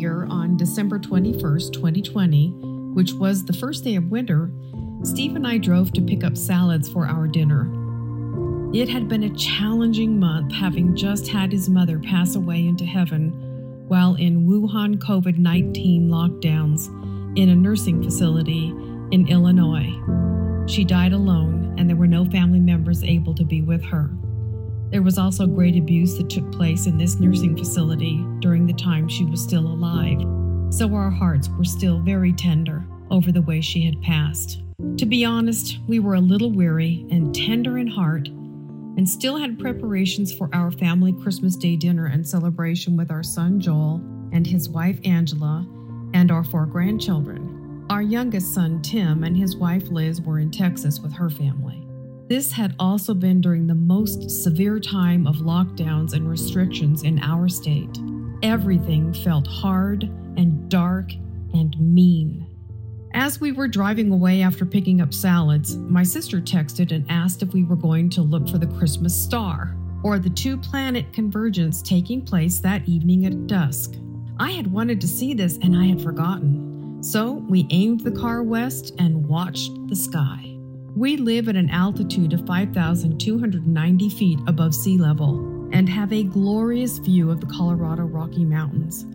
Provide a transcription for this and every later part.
year, on December 21st, 2020, which was the first day of winter, Steve and I drove to pick up salads for our dinner. It had been a challenging month, having just had his mother pass away into heaven while in Wuhan COVID 19 lockdowns in a nursing facility in Illinois. She died alone, and there were no family members able to be with her. There was also great abuse that took place in this nursing facility during the time she was still alive, so our hearts were still very tender over the way she had passed. To be honest, we were a little weary and tender in heart and still had preparations for our family Christmas Day dinner and celebration with our son Joel and his wife Angela and our four grandchildren. Our youngest son Tim and his wife Liz were in Texas with her family. This had also been during the most severe time of lockdowns and restrictions in our state. Everything felt hard and dark and mean. As we were driving away after picking up salads, my sister texted and asked if we were going to look for the Christmas star, or the two planet convergence taking place that evening at dusk. I had wanted to see this and I had forgotten. So we aimed the car west and watched the sky. We live at an altitude of 5,290 feet above sea level and have a glorious view of the Colorado Rocky Mountains.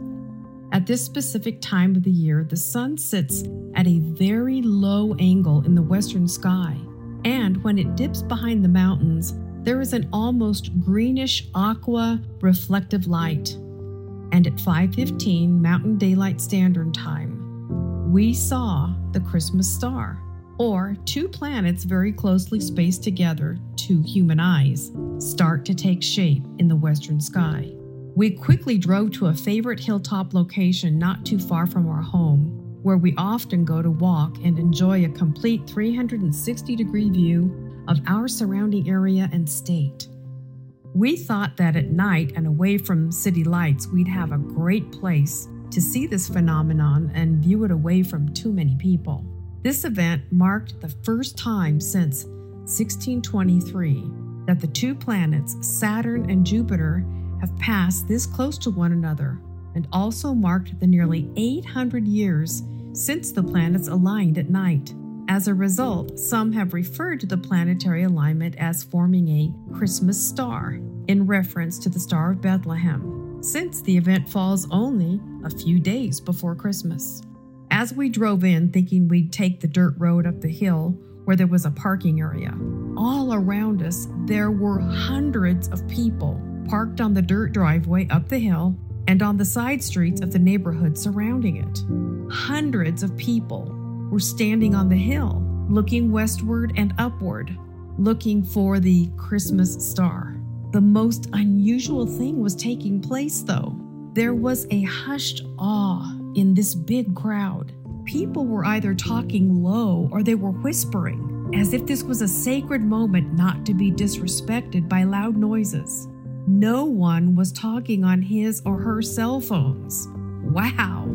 At this specific time of the year, the sun sits at a very low angle in the western sky, and when it dips behind the mountains, there is an almost greenish aqua reflective light. And at 5:15 Mountain Daylight Standard Time, we saw the Christmas star, or two planets very closely spaced together to human eyes, start to take shape in the western sky. We quickly drove to a favorite hilltop location not too far from our home, where we often go to walk and enjoy a complete 360 degree view of our surrounding area and state. We thought that at night and away from city lights, we'd have a great place to see this phenomenon and view it away from too many people. This event marked the first time since 1623 that the two planets, Saturn and Jupiter, have passed this close to one another and also marked the nearly 800 years since the planets aligned at night. As a result, some have referred to the planetary alignment as forming a Christmas star in reference to the Star of Bethlehem, since the event falls only a few days before Christmas. As we drove in, thinking we'd take the dirt road up the hill where there was a parking area, all around us there were hundreds of people parked on the dirt driveway up the hill and on the side streets of the neighborhood surrounding it. Hundreds of people were standing on the hill, looking westward and upward, looking for the Christmas star. The most unusual thing was taking place, though. There was a hushed awe in this big crowd. People were either talking low or they were whispering, as if this was a sacred moment not to be disrespected by loud noises. No one was talking on his or her cell phones. Wow!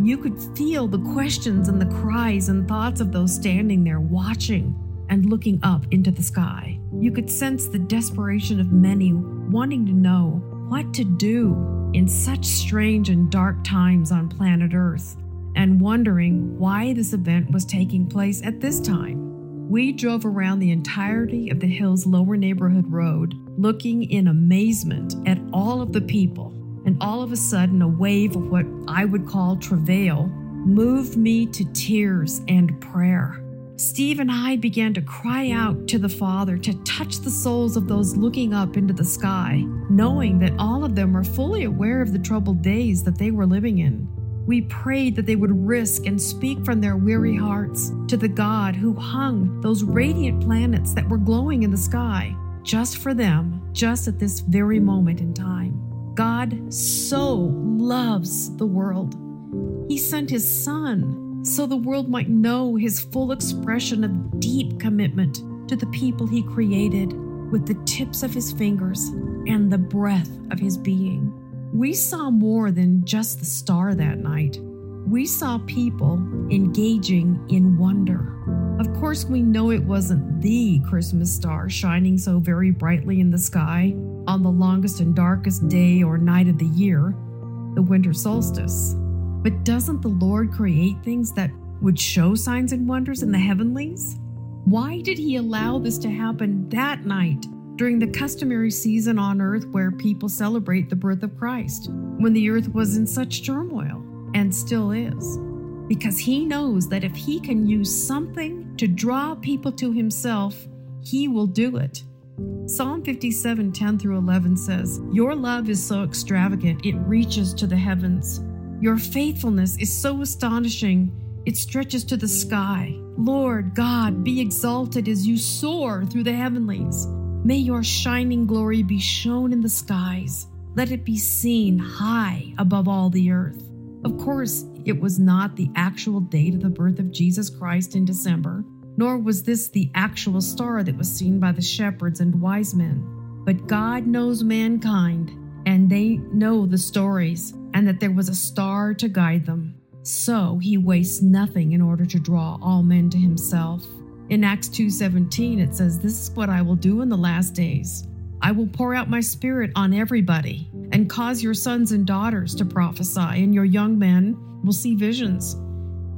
You could feel the questions and the cries and thoughts of those standing there watching and looking up into the sky. You could sense the desperation of many wanting to know what to do in such strange and dark times on planet Earth and wondering why this event was taking place at this time. We drove around the entirety of the hill's lower neighborhood road, looking in amazement at all of the people, and all of a sudden, a wave of what I would call travail moved me to tears and prayer. Steve and I began to cry out to the Father to touch the souls of those looking up into the sky, knowing that all of them were fully aware of the troubled days that they were living in. We prayed that they would risk and speak from their weary hearts to the God who hung those radiant planets that were glowing in the sky just for them, just at this very moment in time. God so loves the world. He sent His Son so the world might know His full expression of deep commitment to the people He created with the tips of His fingers and the breath of His being. We saw more than just the star that night. We saw people engaging in wonder. Of course, we know it wasn't the Christmas star shining so very brightly in the sky on the longest and darkest day or night of the year, the winter solstice. But doesn't the Lord create things that would show signs and wonders in the mm. heavenlies? Why did he allow this to happen that night during the customary season on earth where people celebrate the birth of Christ, when the earth was in such turmoil and still is? Because he knows that if he can use something to draw people to himself, he will do it. Psalm 57 10 through 11 says, Your love is so extravagant, it reaches to the heavens. Your faithfulness is so astonishing, it stretches to the sky. Lord God, be exalted as you soar through the heavenlies. May your shining glory be shown in the skies. Let it be seen high above all the earth. Of course, it was not the actual date of the birth of Jesus Christ in December, nor was this the actual star that was seen by the shepherds and wise men. But God knows mankind, and they know the stories, and that there was a star to guide them. So he wastes nothing in order to draw all men to himself. In Acts 2:17 it says, "This is what I will do in the last days. I will pour out my spirit on everybody and cause your sons and daughters to prophesy, and your young men will see visions,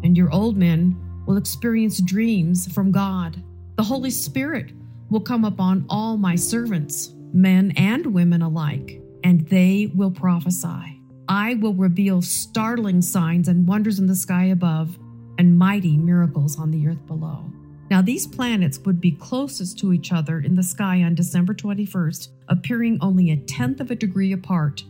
and your old men will experience dreams from God. The Holy Spirit will come upon all my servants, men and women alike, and they will prophesy. I will reveal startling signs and wonders in the sky above and mighty miracles on the earth below. Now, these planets would be closest to each other in the sky on December 21st, appearing only a tenth of a degree apart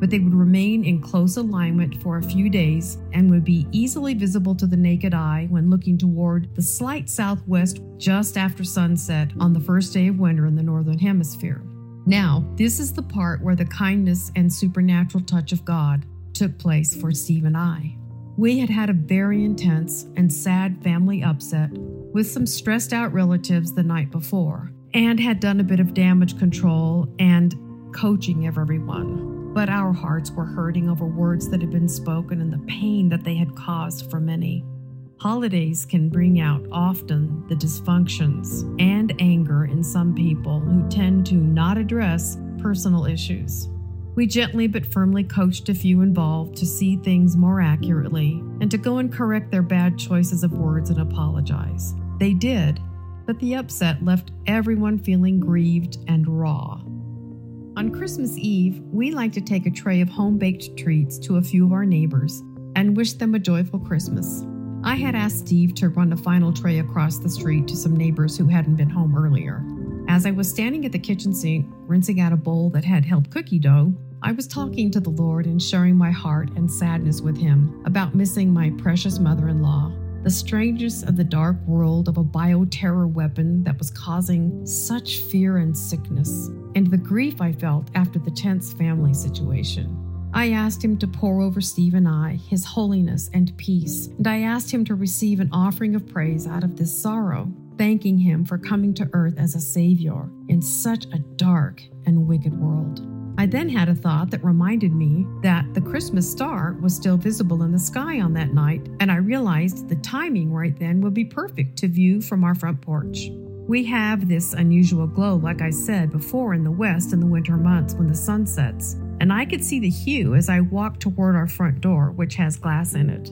but they would remain in close alignment for a few days and would be easily visible to the naked eye when looking toward the slight southwest just after sunset on the first day of winter in the Northern Hemisphere. Now, this is the part where the kindness and supernatural touch of God took place for Steve and I. We had had a very intense and sad family upset with some stressed out relatives the night before and had done a bit of damage control and coaching of everyone. But our hearts were hurting over words that had been spoken and the pain that they had caused for many. Holidays can bring out often the dysfunctions and anger in some people who tend to not address personal issues. We gently but firmly coached a few involved to see things more accurately and to go and correct their bad choices of words and apologize. They did, but the upset left everyone feeling grieved and raw. On Christmas Eve, we like to take a tray of home baked treats to a few of our neighbors and wish them a joyful Christmas. I had asked Steve to run a final tray across the street to some neighbors who hadn't been home earlier. As I was standing at the kitchen sink, rinsing out a bowl that had held cookie dough, I was talking to the Lord and sharing my heart and sadness with Him about missing my precious mother in law the strangeness of the dark world of a bioterror weapon that was causing such fear and sickness, and the grief I felt after the tense family situation. I asked him to pour over Steve and I his holiness and peace, and I asked him to receive an offering of praise out of this sorrow, thanking him for coming to earth as a savior in such a dark and wicked world. I then had a thought that reminded me that the Christmas star was still visible in the sky on that night, and I realized the timing right then would be perfect to view from our front porch. We have this unusual glow, like I said before, in the west in the winter months when the sun sets, and I could see the hue as I walked toward our front door, which has glass in it.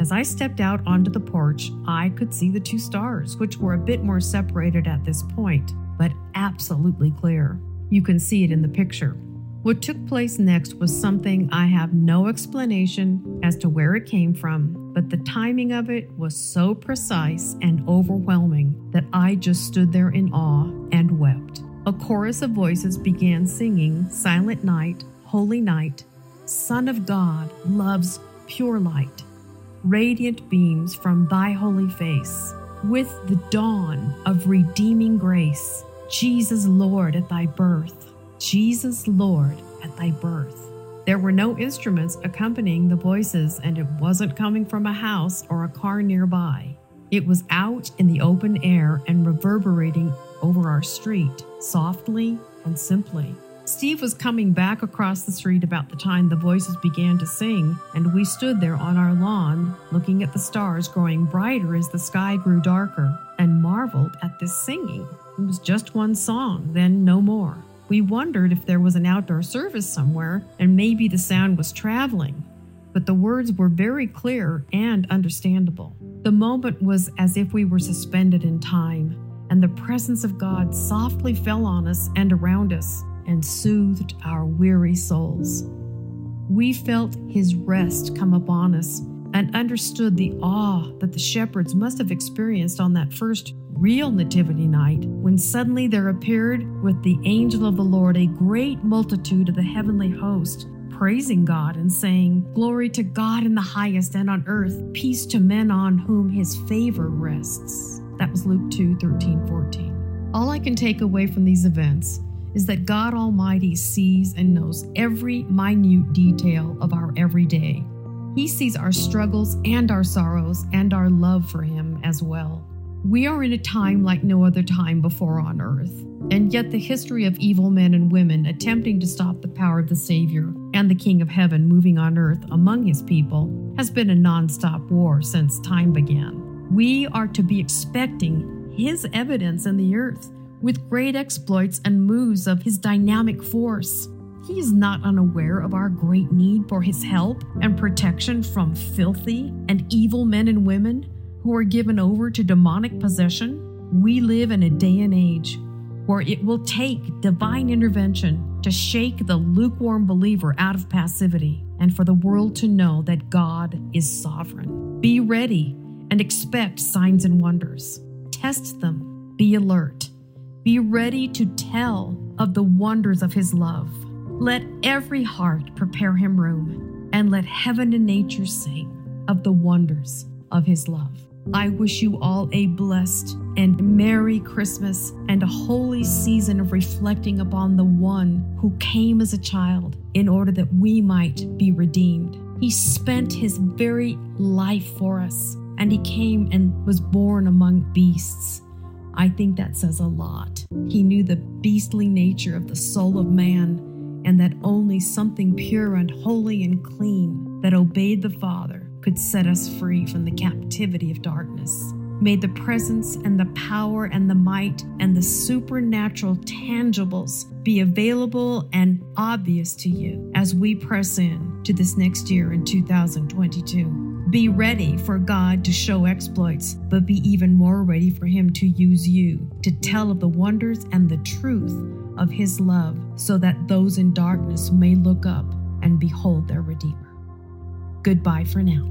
As I stepped out onto the porch, I could see the two stars, which were a bit more separated at this point, but absolutely clear. You can see it in the picture. What took place next was something I have no explanation as to where it came from, but the timing of it was so precise and overwhelming that I just stood there in awe and wept. A chorus of voices began singing Silent Night, Holy Night, Son of God loves pure light, radiant beams from thy holy face, with the dawn of redeeming grace, Jesus Lord at thy birth Jesus Lord at thy birth. There were no instruments accompanying the voices, and it wasn't coming from a house or a car nearby. It was out in the open air and reverberating over our street, softly and simply. Steve was coming back across the street about the time the voices began to sing, and we stood there on our lawn, looking at the stars growing brighter as the sky grew darker, and marveled at this singing. It was just one song, then no more. We wondered if there was an outdoor service somewhere and maybe the sound was traveling. but the words were very clear and understandable. The moment was as if we were suspended in time, and the presence of God softly fell on us and around us and soothed our weary souls. We felt his rest come upon us and understood the awe that the shepherds must have experienced on that first real Nativity night when suddenly there appeared with the angel of the Lord a great multitude of the heavenly host, praising God and saying, Glory to God in the highest and on earth, peace to men on whom his favor rests. That was Luke 2 13 14. All I can take away from these events is that God Almighty sees and knows every minute detail of our everyday. He sees our struggles and our sorrows and our love for Him as well. We are in a time like no other time before on earth, and yet the history of evil men and women attempting to stop the power of the Savior and the King of Heaven moving on earth among His people has been a non-stop war since time began. We are to be expecting His evidence in the earth with great exploits and moves of His dynamic force. He is not unaware of our great need for His help and protection from filthy and evil men and women who are given over to demonic possession. We live in a day and age where it will take divine intervention to shake the lukewarm believer out of passivity and for the world to know that God is sovereign. Be ready and expect signs and wonders. Test them. Be alert. Be ready to tell of the wonders of His love. Let every heart prepare Him room, and let heaven and nature sing of the wonders of His love. I wish you all a blessed and Merry Christmas and a holy season of reflecting upon the one who came as a child in order that we might be redeemed. He spent his very life for us, and he came and was born among beasts. I think that says a lot. He knew the beastly nature of the soul of man, and that only something pure and holy and clean that obeyed the Father could set us free from the captivity of darkness. May the presence and the power and the might and the supernatural tangibles be available and obvious to you as we press in to this next year in 2022. Be ready for God to show exploits, but be even more ready for Him to use you to tell of the wonders and the truth of His love so that those in darkness may look up and behold their Redeemer. Goodbye for now.